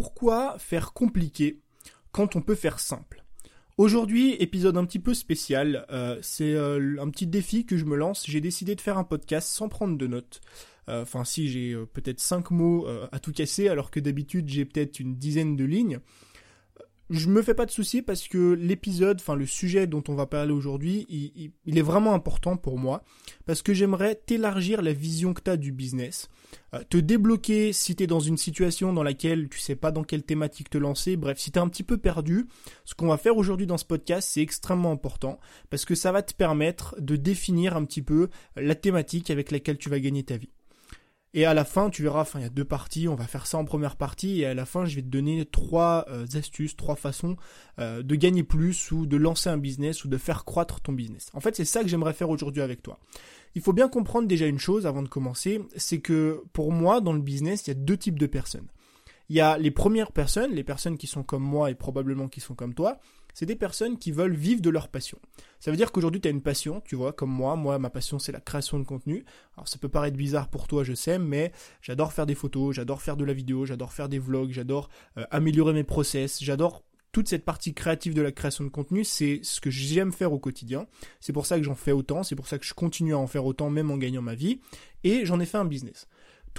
Pourquoi faire compliqué quand on peut faire simple. Aujourd'hui, épisode un petit peu spécial, euh, c'est euh, un petit défi que je me lance, j'ai décidé de faire un podcast sans prendre de notes. Euh, enfin si j'ai peut-être 5 mots à tout casser alors que d'habitude j'ai peut-être une dizaine de lignes je me fais pas de soucis parce que l'épisode, enfin le sujet dont on va parler aujourd'hui, il, est vraiment important pour moi parce que j'aimerais t'élargir la vision que tu du business, euh, te débloquer si tu es dans une situation dans laquelle tu sais pas dans quelle thématique te lancer, bref, si tu es un petit peu perdu, ce qu'on va faire aujourd'hui dans ce podcast, c'est extrêmement important parce que ça va te permettre de définir un petit peu la thématique avec laquelle tu vas gagner ta vie. Et à la fin, tu verras, enfin, il y a deux parties, on va faire ça en première partie, et à la fin, je vais te donner trois euh, astuces, trois façons euh, de gagner plus, ou de lancer un business, ou de faire croître ton business. En fait, c'est ça que j'aimerais faire aujourd'hui avec toi. Il faut bien comprendre déjà une chose avant de commencer, c'est que pour moi, dans le business, il y a deux types de personnes. Il y a les premières personnes, les personnes qui sont comme moi et probablement qui sont comme toi, c'est des personnes qui veulent vivre de leur passion. Ça veut dire qu'aujourd'hui, tu as une passion, tu vois, comme moi. Moi, ma passion, c'est la création de contenu. Alors, ça peut paraître bizarre pour toi, je sais, mais j'adore faire des photos, j'adore faire de la vidéo, j'adore faire des vlogs, j'adore euh, améliorer mes process, j'adore toute cette partie créative de la création de contenu, c'est ce que j'aime faire au quotidien. C'est pour ça que j'en fais autant, c'est pour ça que je continue à en faire autant, même en gagnant ma vie. Et j'en ai fait un business.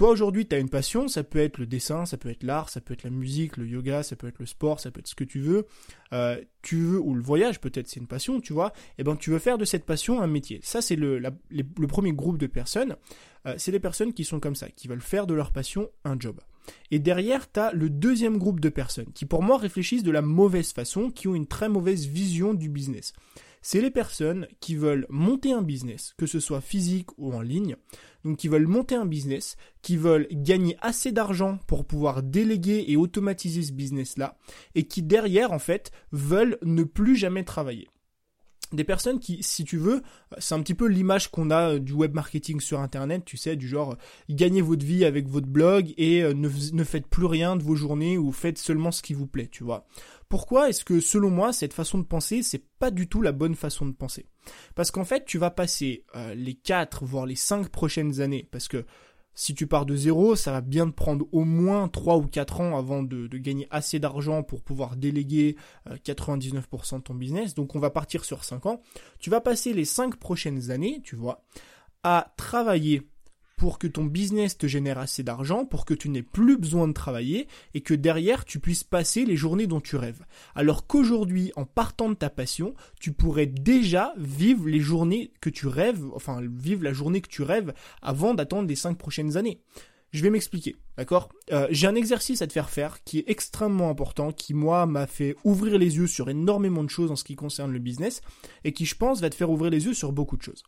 Toi aujourd'hui, tu as une passion, ça peut être le dessin, ça peut être l'art, ça peut être la musique, le yoga, ça peut être le sport, ça peut être ce que tu veux. Euh, tu veux ou le voyage, peut-être c'est une passion, tu vois. Et eh ben tu veux faire de cette passion un métier. Ça c'est le, premier groupe de personnes. Euh, c'est les personnes qui sont comme ça, qui veulent faire de leur passion un job. Et derrière, tu as le deuxième groupe de personnes qui pour moi réfléchissent de la mauvaise façon, qui ont une très mauvaise vision du business. C'est les personnes qui veulent monter un business, que ce soit physique ou en ligne, donc qui veulent monter un business, qui veulent gagner assez d'argent pour pouvoir déléguer et automatiser ce business-là, et qui derrière, en fait, veulent ne plus jamais travailler des personnes qui, si tu veux, c'est un petit peu l'image qu'on a euh, du web marketing sur Internet, tu sais, du genre, gagnez votre vie avec votre blog et euh, ne, ne faites plus rien de vos journées ou faites seulement ce qui vous plaît, tu vois. Pourquoi est-ce que, selon moi, cette façon de penser, c'est pas du tout la bonne façon de penser? Parce qu'en fait, tu vas passer euh, les 4, voire les 5 prochaines années, parce que si tu pars de zéro, ça va bien te prendre au moins 3 ou 4 ans avant de, gagner assez d'argent pour pouvoir déléguer 99% euh, de ton business. Donc on va partir sur 5 ans. Tu vas passer les 5 prochaines années, tu vois, à travailler pour que ton business te génère assez d'argent, pour que tu n'aies plus besoin de travailler et que derrière tu puisses passer les journées dont tu rêves. Alors qu'aujourd'hui, en partant de ta passion, tu pourrais déjà vivre les journées que tu rêves, enfin vivre la journée que tu rêves avant d'attendre les 5 prochaines années. Je vais m'expliquer, d'accord? Euh, J'ai un exercice à te faire faire qui est extrêmement important, qui moi m'a fait ouvrir les yeux sur énormément de choses en ce qui concerne le business, et qui je pense va te faire ouvrir les yeux sur beaucoup de choses.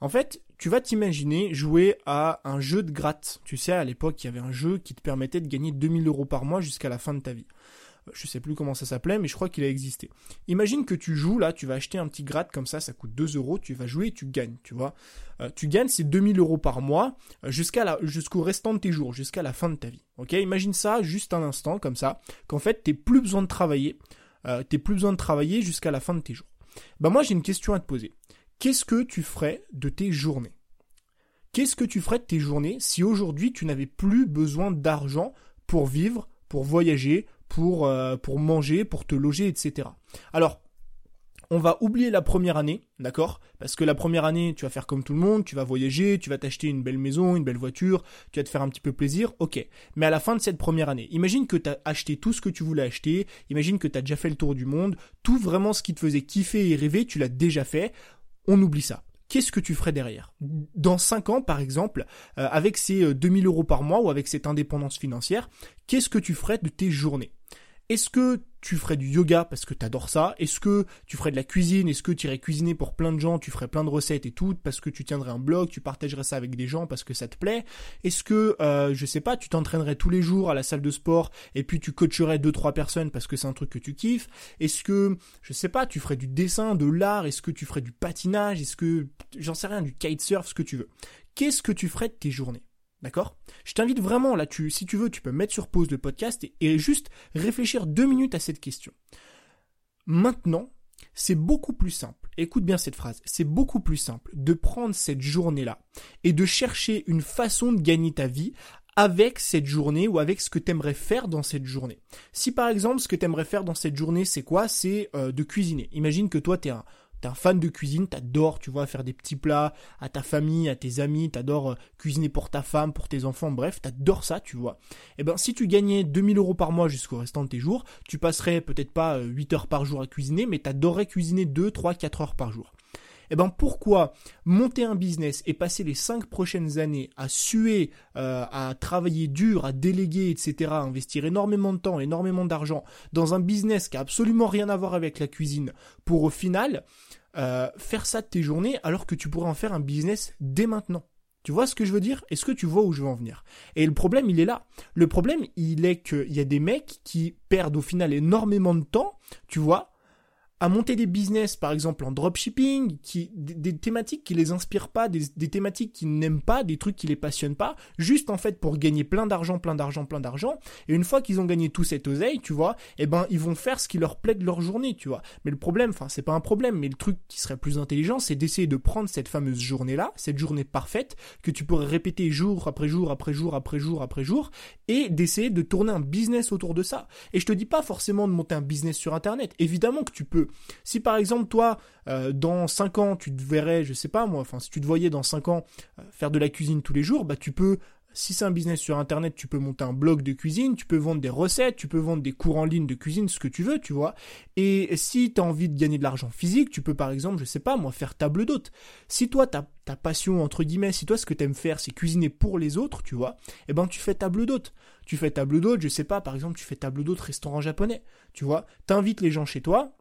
En fait, tu vas t'imaginer jouer à un jeu de gratte. Tu sais, à l'époque, il y avait un jeu qui te permettait de gagner 2000 euros par mois jusqu'à la fin de ta vie. Je sais plus comment ça s'appelait, mais je crois qu'il a existé. Imagine que tu joues là, tu vas acheter un petit gratte comme ça, ça coûte 2 euros, tu vas jouer et tu gagnes, tu vois. Euh, tu gagnes ces 2000 euros par mois euh, jusqu'à la, jusqu'au restant de tes jours, jusqu'à la fin de ta vie. Ok, imagine ça juste un instant comme ça, qu'en fait t'es plus besoin de travailler, euh, t'es plus besoin de travailler jusqu'à la fin de tes jours. Bah moi j'ai une question à te poser qu'est-ce que tu ferais de tes journées? Qu'est-ce que tu ferais de tes journées si aujourd'hui tu n'avais plus besoin d'argent pour vivre, pour voyager, pour, euh, pour manger, pour te loger, etc. Alors, on va oublier la première année, d'accord? Parce que la première année, tu vas faire comme tout le monde, tu vas voyager, tu vas t'acheter une belle maison, une belle voiture, tu vas te faire un petit peu plaisir, ok. Mais à la fin de cette première année, imagine que tu as acheté tout ce que tu voulais acheter, imagine que tu as déjà fait le tour du monde, tout vraiment ce qui te faisait kiffer et rêver, tu l'as déjà fait on oublie ça. Qu'est-ce que tu ferais derrière? Dans 5 ans, par exemple, euh, avec ces 2000 euh, euros par mois ou avec cette indépendance financière, qu'est-ce que tu ferais de tes journées? Est-ce que tu ferais du yoga parce que tu adores ça? Est-ce que tu ferais de la cuisine? Est-ce que tu irais cuisiner pour plein de gens? Tu ferais plein de recettes et tout parce que tu tiendrais un blog, tu partagerais ça avec des gens parce que ça te plaît? Est-ce que, euh, je sais pas, tu t'entraînerais tous les jours à la salle de sport et puis tu coacherais deux trois personnes parce que c'est un truc que tu kiffes? Est-ce que, je sais pas, tu ferais du dessin, de l'art? Est-ce que tu ferais du patinage? Est-ce que, j'en sais rien, du kitesurf, ce que tu veux. Qu'est-ce que tu ferais de tes journées? D'accord? Je t'invite vraiment là, tu, si tu veux, tu peux mettre sur pause le podcast et, juste réfléchir deux minutes à cette question. Maintenant, c'est beaucoup plus simple. Écoute bien cette phrase. C'est beaucoup plus simple de prendre cette journée-là et de chercher une façon de gagner ta vie avec cette journée ou avec ce que tu aimerais faire dans cette journée. Si par exemple ce que tu aimerais faire dans cette journée c'est quoi? C'est euh, de cuisiner. Imagine que toi tu es un t'es un fan de cuisine, t'adores, tu vois, faire des petits plats à ta famille, à tes amis, t'adores euh, cuisiner pour ta femme, pour tes enfants, bref, t'adores ça, tu vois. Eh ben, si tu gagnais 2000 euros par mois jusqu'au restant de tes jours, tu passerais peut-être pas 8 euh, heures par jour à cuisiner, mais t'adorerais cuisiner 2, 3, 4 heures par jour. Eh ben pourquoi monter un business et passer les 5 prochaines années à suer, euh, à travailler dur, à déléguer, etc., à investir énormément de temps, énormément d'argent dans un business qui a absolument rien à voir avec la cuisine, pour au final euh, faire ça de tes journées alors que tu pourrais en faire un business dès maintenant. Tu vois ce que je veux dire? Est-ce que tu vois où je veux en venir? Et le problème, il est là. Le problème, il est qu'il y a des mecs qui perdent au final énormément de temps, tu vois, à monter des business, par exemple en dropshipping, qui, des, thématiques qui les inspirent pas, des, des thématiques qui n'aiment pas, des trucs qui les passionnent pas, juste en fait pour gagner plein d'argent, plein d'argent, plein d'argent. Et une fois qu'ils ont gagné tout cet oseille, tu vois, eh ben ils vont faire ce qui leur plaît de leur journée, tu vois. Mais le problème, enfin c'est pas un problème, mais le truc qui serait plus intelligent, c'est d'essayer de prendre cette fameuse journée-là, cette journée parfaite que tu pourrais répéter jour après jour après jour après jour après jour, et d'essayer de tourner un business autour de ça. Et je te dis pas forcément de monter un business sur Internet. Évidemment que tu peux. Si par exemple toi, euh, dans 5 ans, tu te verrais, je sais pas moi, enfin si tu te voyais dans 5 ans euh, faire de la cuisine tous les jours, bah tu peux si c'est un business sur internet, tu peux monter un blog de cuisine, tu peux vendre des recettes, tu peux vendre des cours en ligne de cuisine, ce que tu veux, tu vois. Et si tu as envie de gagner de l'argent physique, tu peux par exemple, je sais pas moi, faire table d'hôte. Si toi ta, ta passion entre guillemets, si toi ce que tu aimes faire c'est cuisiner pour les autres, tu vois, eh ben tu fais table d'hôte. Tu fais table d'hôte, je sais pas, par exemple, tu fais table d'hôte restaurant japonais, tu vois. T'invites les gens chez toi,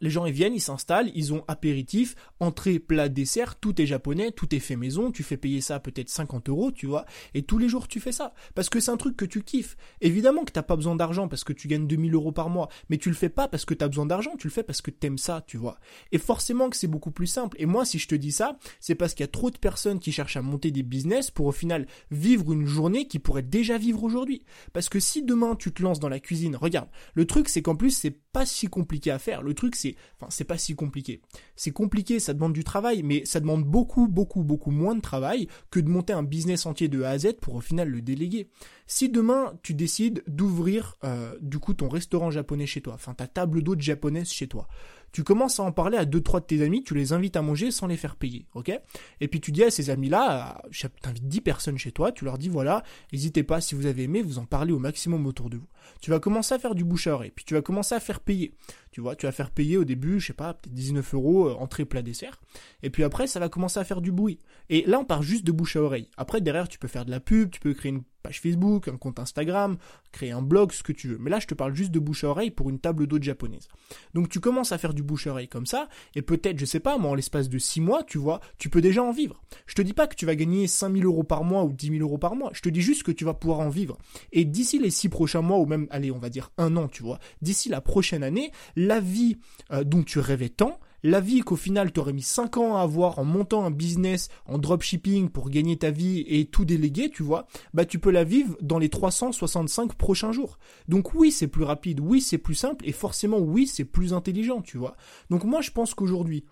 les gens ils viennent, ils s'installent, ils ont apéritif, entrée, plat, dessert, tout est japonais, tout est fait maison, tu fais payer ça peut-être 50 euros, tu vois, et tous les jours tu fais ça, parce que c'est un truc que tu kiffes. Évidemment que t'as pas besoin d'argent parce que tu gagnes 2000 euros par mois, mais tu le fais pas parce que t'as besoin d'argent, tu le fais parce que t'aimes ça, tu vois. Et forcément que c'est beaucoup plus simple. Et moi, si je te dis ça, c'est parce qu'il y a trop de personnes qui cherchent à monter des business pour au final vivre une journée qui pourrait déjà vivre aujourd'hui. Parce que si demain tu te lances dans la cuisine, regarde, le truc c'est qu'en plus c'est pas si compliqué à faire. Le truc c'est enfin, c'est pas si compliqué. C'est compliqué, ça demande du travail, mais ça demande beaucoup, beaucoup, beaucoup moins de travail que de monter un business entier de A à Z pour au final le déléguer. Si demain tu décides d'ouvrir euh, du coup ton restaurant japonais chez toi, enfin ta table d'hôte japonaise chez toi, tu commences à en parler à deux trois de tes amis, tu les invites à manger sans les faire payer, ok? Et puis tu dis à ces amis-là, t'invites 10 personnes chez toi, tu leur dis voilà, n'hésitez pas si vous avez aimé, vous en parlez au maximum autour de vous. Tu vas commencer à faire du bouche à oreille, puis tu vas commencer à faire payer. Tu vois, tu vas faire payer au début, je sais pas, peut-être 19 euros, euh, entrée, plat, dessert. Et puis après, ça va commencer à faire du bruit. Et là, on part juste de bouche à oreille. Après, derrière, tu peux faire de la pub, tu peux créer une page Facebook, un compte Instagram, créer un blog, ce que tu veux. Mais là, je te parle juste de bouche à oreille pour une table d'hôte japonaise. Donc, tu commences à faire du bouche à oreille comme ça, et peut-être, je sais pas, moi, en l'espace de 6 mois, tu vois, tu peux déjà en vivre. Je te dis pas que tu vas gagner 5000 euros par mois ou 10 000 euros par mois. Je te dis juste que tu vas pouvoir en vivre. Et d'ici les 6 prochains mois, ou même, allez, on va dire un an, tu vois, d'ici la prochaine année, la vie euh, dont tu rêvais tant, la vie qu'au final t'aurais mis 5 ans à avoir en montant un business en dropshipping pour gagner ta vie et tout déléguer, tu vois, bah tu peux la vivre dans les 365 prochains jours. Donc oui, c'est plus rapide, oui, c'est plus simple et forcément oui, c'est plus intelligent, tu vois. Donc moi je pense qu'aujourd'hui,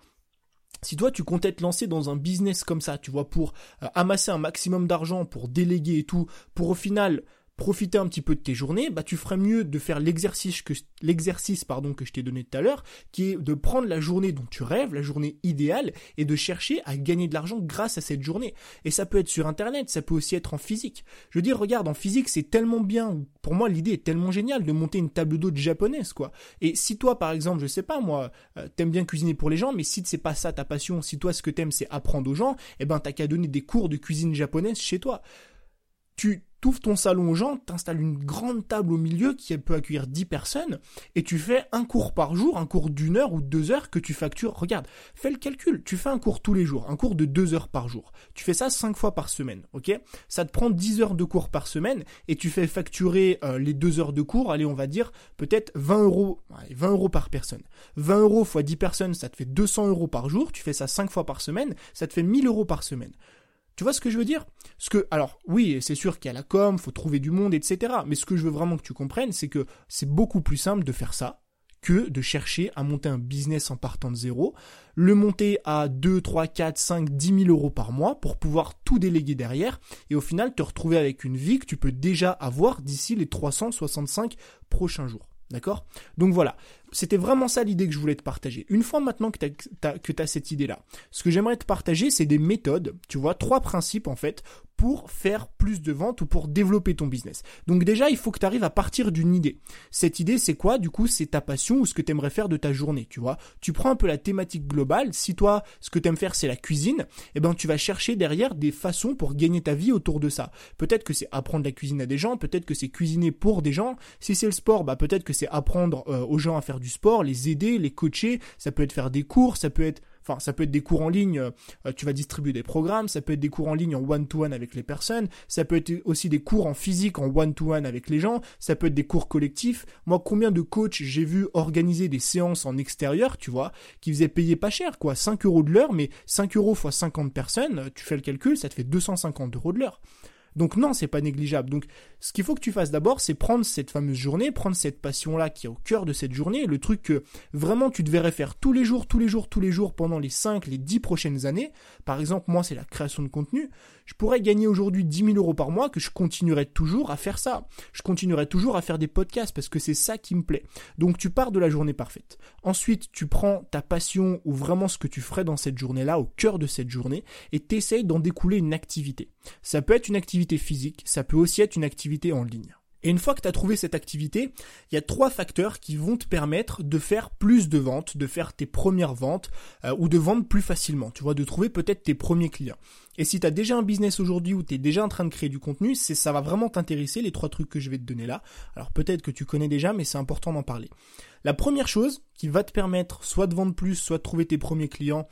si toi tu comptais te lancer dans un business comme ça, tu vois, pour euh, amasser un maximum d'argent, pour déléguer et tout, pour au final profiter un petit peu de tes journées, bah tu ferais mieux de faire l'exercice que l'exercice pardon que je t'ai donné tout à l'heure, qui est de prendre la journée dont tu rêves, la journée idéale, et de chercher à gagner de l'argent grâce à cette journée. Et ça peut être sur internet, ça peut aussi être en physique. Je veux dire, regarde, en physique c'est tellement bien. Pour moi, l'idée est tellement géniale de monter une table d'hôte japonaise, quoi. Et si toi, par exemple, je sais pas moi, euh, t'aimes bien cuisiner pour les gens, mais si c'est pas ça ta passion, si toi ce que t'aimes c'est apprendre aux gens, eh ben t'as qu'à donner des cours de cuisine japonaise chez toi. Tu ouvres ton salon aux gens, t'installes une grande table au milieu qui peut accueillir 10 personnes, et tu fais un cours par jour, un cours d'une heure ou deux heures que tu factures. Regarde, fais le calcul, tu fais un cours tous les jours, un cours de deux heures par jour. Tu fais ça cinq fois par semaine, ok? Ça te prend 10 heures de cours par semaine, et tu fais facturer euh, les deux heures de cours, allez, on va dire, peut-être 20 euros, 20 euros par personne. 20 euros fois 10 personnes, ça te fait 200 euros par jour, tu fais ça cinq fois par semaine, ça te fait 1000 euros par semaine. Tu vois ce que je veux dire? Ce que, alors, oui, c'est sûr qu'il y a la com, faut trouver du monde, etc. Mais ce que je veux vraiment que tu comprennes, c'est que c'est beaucoup plus simple de faire ça que de chercher à monter un business en partant de zéro, le monter à 2, 3, 4, 5, 10 000 euros par mois pour pouvoir tout déléguer derrière et au final te retrouver avec une vie que tu peux déjà avoir d'ici les 365 prochains jours. D'accord? Donc voilà, c'était vraiment ça l'idée que je voulais te partager. Une fois maintenant que tu as, as, cette idée-là, ce que j'aimerais te partager, c'est des méthodes, tu vois, trois principes en fait, pour faire plus de ventes ou pour développer ton business. Donc déjà, il faut que tu arrives à partir d'une idée. Cette idée, c'est quoi? Du coup, c'est ta passion ou ce que tu aimerais faire de ta journée, tu vois. Tu prends un peu la thématique globale. Si toi, ce que tu aimes faire, c'est la cuisine, eh ben tu vas chercher derrière des façons pour gagner ta vie autour de ça. Peut-être que c'est apprendre la cuisine à des gens, peut-être que c'est cuisiner pour des gens. Si c'est le sport, bah peut-être que c'est apprendre euh, aux gens à faire du sport, les aider, les coacher, ça peut être faire des cours, ça peut être Enfin, ça peut être des cours en ligne, euh, tu vas distribuer des programmes, ça peut être des cours en ligne en one-to-one avec les personnes, ça peut être aussi des cours en physique en one-to-one avec les gens, ça peut être des cours collectifs. Moi, combien de coachs j'ai vu organiser des séances en extérieur, tu vois, qui faisaient payer pas cher, quoi, 5 euros de l'heure, mais 5 euros fois 50 personnes, tu fais le calcul, ça te fait 250 euros de l'heure. Donc non, c'est pas négligeable. Donc ce qu'il faut que tu fasses d'abord, c'est prendre cette fameuse journée, prendre cette passion-là qui est au cœur de cette journée, le truc que vraiment tu devrais faire tous les jours, tous les jours, tous les jours pendant les 5, les 10 prochaines années. Par exemple, moi, c'est la création de contenu. Je pourrais gagner aujourd'hui 10 000 euros par mois, que je continuerai toujours à faire ça. Je continuerai toujours à faire des podcasts parce que c'est ça qui me plaît. Donc tu pars de la journée parfaite. Ensuite, tu prends ta passion ou vraiment ce que tu ferais dans cette journée-là, au cœur de cette journée, et t'essayes d'en découler une activité. Ça peut être une activité physique, ça peut aussi être une activité en ligne. Et une fois que tu as trouvé cette activité, il y a trois facteurs qui vont te permettre de faire plus de ventes, de faire tes premières ventes euh, ou de vendre plus facilement, tu vois, de trouver peut-être tes premiers clients. Et si tu as déjà un business aujourd'hui où tu es déjà en train de créer du contenu, c'est ça va vraiment t'intéresser les trois trucs que je vais te donner là. Alors peut-être que tu connais déjà mais c'est important d'en parler. La première chose qui va te permettre soit de vendre plus, soit de trouver tes premiers clients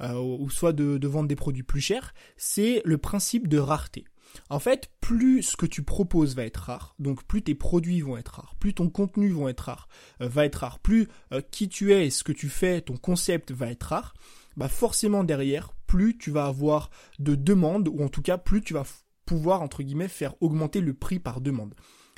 euh, ou soit de vendre des produits plus chers, c'est le principe de rareté. En fait, plus ce que tu proposes va être rare, donc plus tes produits vont être rares, plus ton contenu va être rare, euh, va être rare, plus euh, qui tu es ce que tu fais, ton concept va être rare, bah forcément derrière, plus tu vas avoir de demandes, ou en tout cas plus tu vas pouvoir entre guillemets faire augmenter le prix par demande.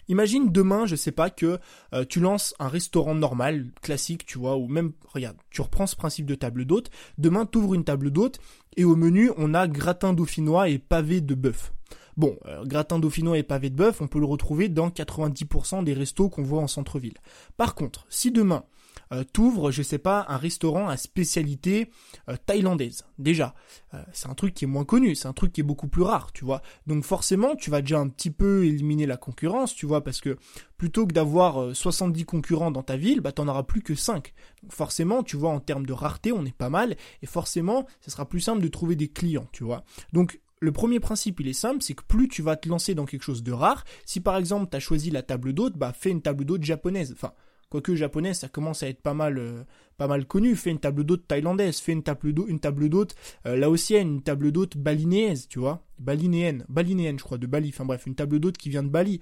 Imagine demain, je sais pas, que euh, tu lances un restaurant normal, classique, tu vois, ou même, regarde, tu reprends ce principe de table d'hôte, demain tu ouvres une table d'hôte, et au menu, on a gratin dauphinois et pavé de bœuf. Bon, euh, gratin dauphinois et pavé de bœuf, on peut le retrouver dans 90% des restos qu'on voit en centre-ville. Par contre, si demain, euh, t'ouvres, je sais pas, un restaurant à spécialité euh, thaïlandaise. Déjà, euh, c'est un truc qui est moins connu, c'est un truc qui est beaucoup plus rare, tu vois. Donc forcément, tu vas déjà un petit peu éliminer la concurrence, tu vois, parce que plutôt que d'avoir 70 concurrents dans ta ville, bah t'en auras plus que 5. Donc forcément, tu vois, en termes de rareté, on est pas mal, et forcément, ce sera plus simple de trouver des clients, tu vois. Donc le premier principe, il est simple, c'est que plus tu vas te lancer dans quelque chose de rare, si par exemple tu as choisi la table d'hôte, bah fais une table d'hôte japonaise. Enfin, quoique japonaise, ça commence à être pas mal, euh, pas mal connu. Fais une table d'hôte thaïlandaise, fais une table d'hôte, une table d'hôte euh, laotienne, une table d'hôte balinéenne, tu vois, balinéenne, balinéenne, je crois, de Bali. Enfin bref, une table d'hôte qui vient de Bali.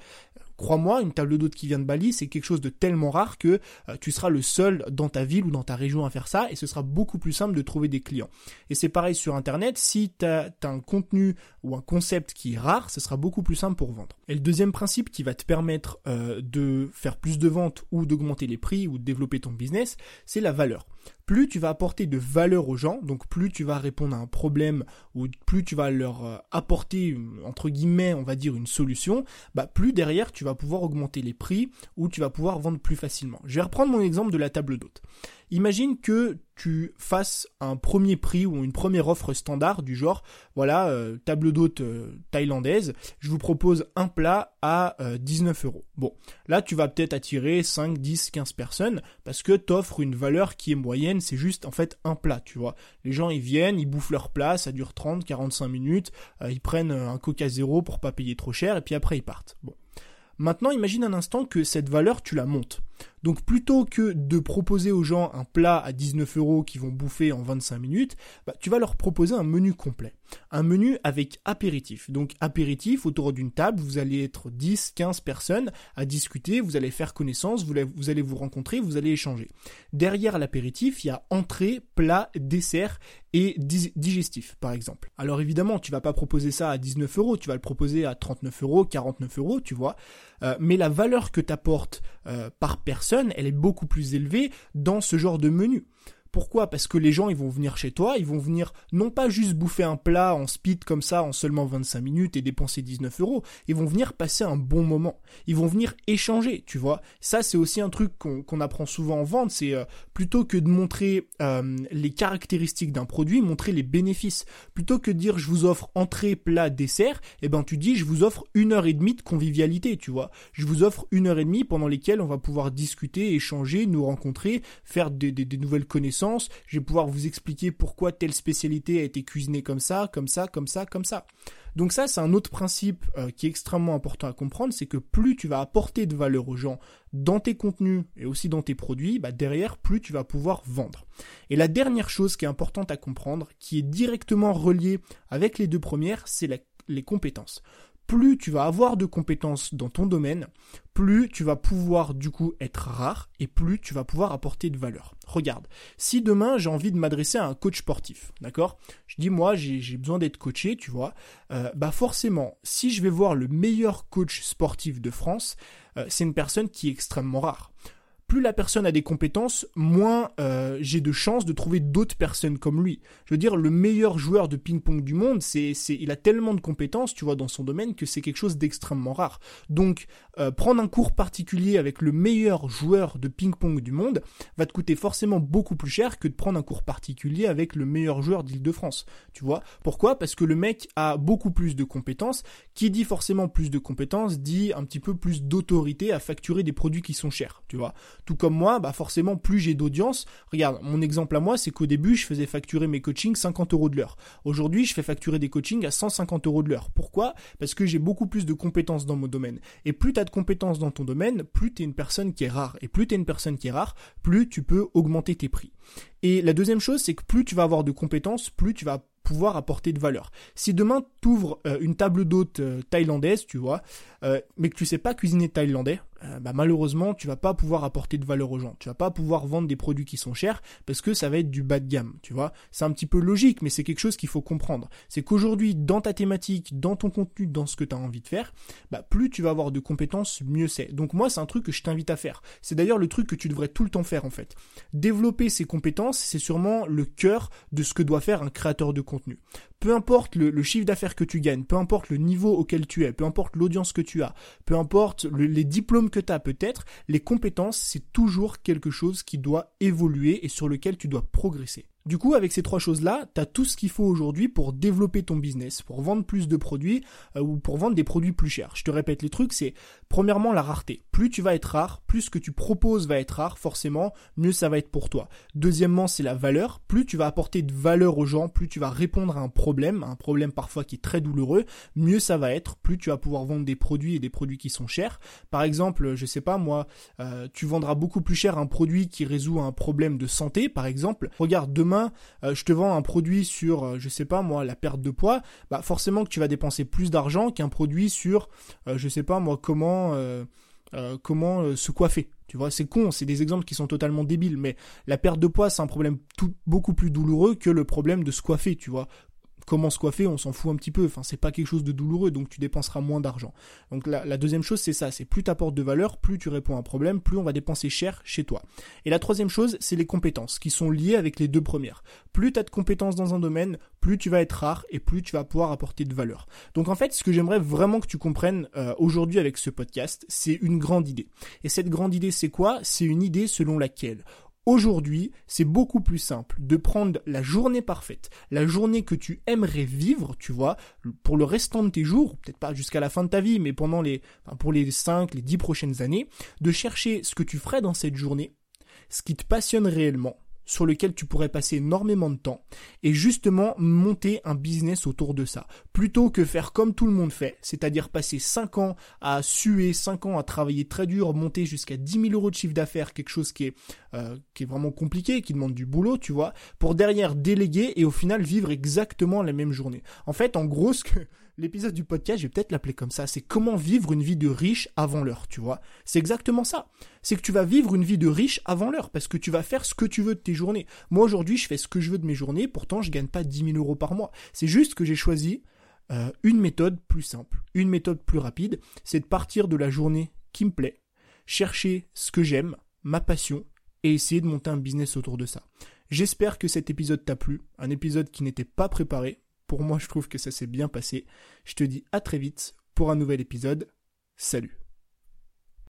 Crois-moi, une table d'hôte qui vient de Bali, c'est quelque chose de tellement rare que euh, tu seras le seul dans ta ville ou dans ta région à faire ça et ce sera beaucoup plus simple de trouver des clients. Et c'est pareil sur Internet, si tu as, un contenu ou un concept qui est rare, ce sera beaucoup plus simple pour vendre. Et le deuxième principe qui va te permettre euh, de faire plus de ventes ou d'augmenter les prix ou de développer ton business, c'est la valeur plus tu vas apporter de valeur aux gens, donc plus tu vas répondre à un problème ou plus tu vas leur euh, apporter entre guillemets, on va dire une solution, bah plus derrière tu vas pouvoir augmenter les prix ou tu vas pouvoir vendre plus facilement. Je vais reprendre mon exemple de la table d'hôte. Imagine que tu fasses un premier prix ou une première offre standard du genre, voilà, euh, table d'hôte euh, thaïlandaise, je vous propose un plat à 19 euros. Bon, là tu vas peut-être attirer 5, 10, 15 personnes parce que tu offres une valeur qui est moyenne, c'est juste en fait un plat, tu vois. Les gens ils viennent, ils bouffent leur plat, ça dure 30, 45 minutes, euh, ils prennent un coca zéro pour pas payer trop cher et puis après ils partent. Bon. Maintenant, imagine un instant que cette valeur, tu la montes. Donc plutôt que de proposer aux gens un plat à 19 euros qui vont bouffer en 25 minutes, bah, tu vas leur proposer un menu complet. Un menu avec apéritif. Donc apéritif, autour d'une table, vous allez être 10, 15 personnes à discuter, vous allez faire connaissance, vous allez vous rencontrer, vous allez échanger. Derrière l'apéritif, il y a entrée, plat, dessert et digestif, par exemple. Alors évidemment, tu vas pas proposer ça à 19 euros, tu vas le proposer à 39 euros, 49 euros, tu vois. Euh, mais la valeur que tu apportes euh, par personne, elle est beaucoup plus élevée dans ce genre de menu. Pourquoi? Parce que les gens, ils vont venir chez toi, ils vont venir non pas juste bouffer un plat en speed comme ça en seulement 25 minutes et dépenser 19 euros, ils vont venir passer un bon moment. Ils vont venir échanger, tu vois. Ça, c'est aussi un truc qu'on apprend souvent en vente, c'est euh, plutôt que de montrer euh, les caractéristiques d'un produit, montrer les bénéfices. Plutôt que de dire je vous offre entrée, plat, dessert, eh ben tu dis je vous offre une heure et demie de convivialité, tu vois. Je vous offre une heure et demie pendant lesquelles on va pouvoir discuter, échanger, nous rencontrer, faire des nouvelles connaissances je vais pouvoir vous expliquer pourquoi telle spécialité a été cuisinée comme ça, comme ça, comme ça, comme ça. Donc ça, c'est un autre principe euh, qui est extrêmement important à comprendre, c'est que plus tu vas apporter de valeur aux gens dans tes contenus et aussi dans tes produits, bah derrière, plus tu vas pouvoir vendre. Et la dernière chose qui est importante à comprendre, qui est directement reliée avec les deux premières, c'est les compétences plus tu vas avoir de compétences dans ton domaine, plus tu vas pouvoir du coup être rare et plus tu vas pouvoir apporter de valeur. Regarde, si demain j'ai envie de m'adresser à un coach sportif, d'accord? Je dis moi j'ai besoin d'être coaché, tu vois, euh, bah forcément, si je vais voir le meilleur coach sportif de France, euh, c'est une personne qui est extrêmement rare plus la personne a des compétences, moins euh, j'ai de chances de trouver d'autres personnes comme lui. Je veux dire, le meilleur joueur de ping-pong du monde, c'est, il a tellement de compétences, tu vois, dans son domaine que c'est quelque chose d'extrêmement rare. Donc, euh, prendre un cours particulier avec le meilleur joueur de ping-pong du monde va te coûter forcément beaucoup plus cher que de prendre un cours particulier avec le meilleur joueur d'Île-de-France. Tu vois? Pourquoi? Parce que le mec a beaucoup plus de compétences. Qui dit forcément plus de compétences dit un petit peu plus d'autorité à facturer des produits qui sont chers. Tu vois? Tout comme moi, bah forcément, plus j'ai d'audience. Regarde, mon exemple à moi, c'est qu'au début, je faisais facturer mes coachings 50 euros de l'heure. Aujourd'hui, je fais facturer des coachings à 150 euros de l'heure. Pourquoi? Parce que j'ai beaucoup plus de compétences dans mon domaine. Et plus de compétences dans ton domaine, plus tu es une personne qui est rare. Et plus tu es une personne qui est rare, plus tu peux augmenter tes prix. Et la deuxième chose, c'est que plus tu vas avoir de compétences, plus tu vas pouvoir apporter de valeur. Si demain tu ouvres euh, une table d'hôte euh, thaïlandaise, tu vois, euh, mais que tu sais pas cuisiner thaïlandais, euh, bah, malheureusement, tu vas pas pouvoir apporter de valeur aux gens. Tu vas pas pouvoir vendre des produits qui sont chers parce que ça va être du bas de gamme, tu vois. C'est un petit peu logique, mais c'est quelque chose qu'il faut comprendre. C'est qu'aujourd'hui, dans ta thématique, dans ton contenu, dans ce que tu as envie de faire, bah, plus tu vas avoir de compétences, mieux c'est. Donc moi, c'est un truc que je t'invite à faire. C'est d'ailleurs le truc que tu devrais tout le temps faire, en fait. Développer ses compétences, c'est sûrement le cœur de ce que doit faire un créateur de contenu. Peu importe le, chiffre d'affaires que tu gagnes, peu importe le niveau auquel tu es, peu importe l'audience que tu as, peu importe les diplômes que tu as peut-être, les compétences, c'est toujours quelque chose qui doit évoluer et sur lequel tu dois progresser. Du coup, avec ces trois choses-là, tu as tout ce qu'il faut aujourd'hui pour développer ton business, pour vendre plus de produits euh, ou pour vendre des produits plus chers. Je te répète les trucs, c'est premièrement la rareté. Plus tu vas être rare, plus ce que tu proposes va être rare, forcément, mieux ça va être pour toi. Deuxièmement, c'est la valeur. Plus tu vas apporter de valeur aux gens, plus tu vas répondre à un problème, un problème parfois qui est très douloureux, mieux ça va être. Plus tu vas pouvoir vendre des produits et des produits qui sont chers. Par exemple, je sais pas moi, euh, tu vendras beaucoup plus cher un produit qui résout un problème de santé, par exemple. Regarde demain euh, je te vends un produit sur, euh, je sais pas moi, la perte de poids, bah forcément que tu vas dépenser plus d'argent qu'un produit sur, euh, je sais pas moi, comment, comment se coiffer. Tu vois, c'est con, c'est des exemples qui sont totalement débiles, mais la perte de poids, c'est un problème beaucoup plus douloureux que le problème de se coiffer, tu vois comment se coiffer, on s'en fout un petit peu. Enfin, c'est pas quelque chose de douloureux, donc tu dépenseras moins d'argent. Donc la, deuxième chose, c'est ça, c'est plus tu de valeur, plus tu réponds à un problème, plus on va dépenser cher chez toi. Et la troisième chose, c'est les compétences, qui sont liées avec les deux premières. Plus tu as de compétences dans un domaine, plus tu vas être rare et plus tu vas pouvoir apporter de valeur. Donc en fait, ce que j'aimerais vraiment que tu comprennes euh, aujourd'hui avec ce podcast, c'est une grande idée. Et cette grande idée, c'est quoi? C'est une idée selon laquelle Aujourd'hui, c'est beaucoup plus simple de prendre la journée parfaite, la journée que tu aimerais vivre, tu vois, pour le restant de tes jours, peut-être pas jusqu'à la fin de ta vie, mais pendant les, pour les 5, les 10 prochaines années, de chercher ce que tu ferais dans cette journée, ce qui te passionne réellement, sur lequel tu pourrais passer énormément de temps et justement monter un business autour de ça. Plutôt que faire comme tout le monde fait, c'est-à-dire passer 5 ans à suer, 5 ans à travailler très dur, monter jusqu'à 10 000 euros de chiffre d'affaires, quelque chose qui est, euh, qui est vraiment compliqué, qui demande du boulot, tu vois, pour derrière déléguer et au final vivre exactement la même journée. En fait, en gros, ce que l'épisode du podcast, je vais peut-être l'appeler comme ça, c'est comment vivre une vie de riche avant l'heure, tu vois. C'est exactement ça. C'est que tu vas vivre une vie de riche avant l'heure, parce que tu vas faire ce que tu veux de tes journées. Moi aujourd'hui, je fais ce que je veux de mes journées, pourtant je gagne pas 10 000 euros par mois. C'est juste que j'ai choisi euh, une méthode plus simple, une méthode plus rapide, c'est de partir de la journée qui me plaît, chercher ce que j'aime, ma passion, et essayer de monter un business autour de ça. J'espère que cet épisode t'a plu, un épisode qui n'était pas préparé, pour moi, je trouve que ça s'est bien passé. Je te dis à très vite pour un nouvel épisode. Salut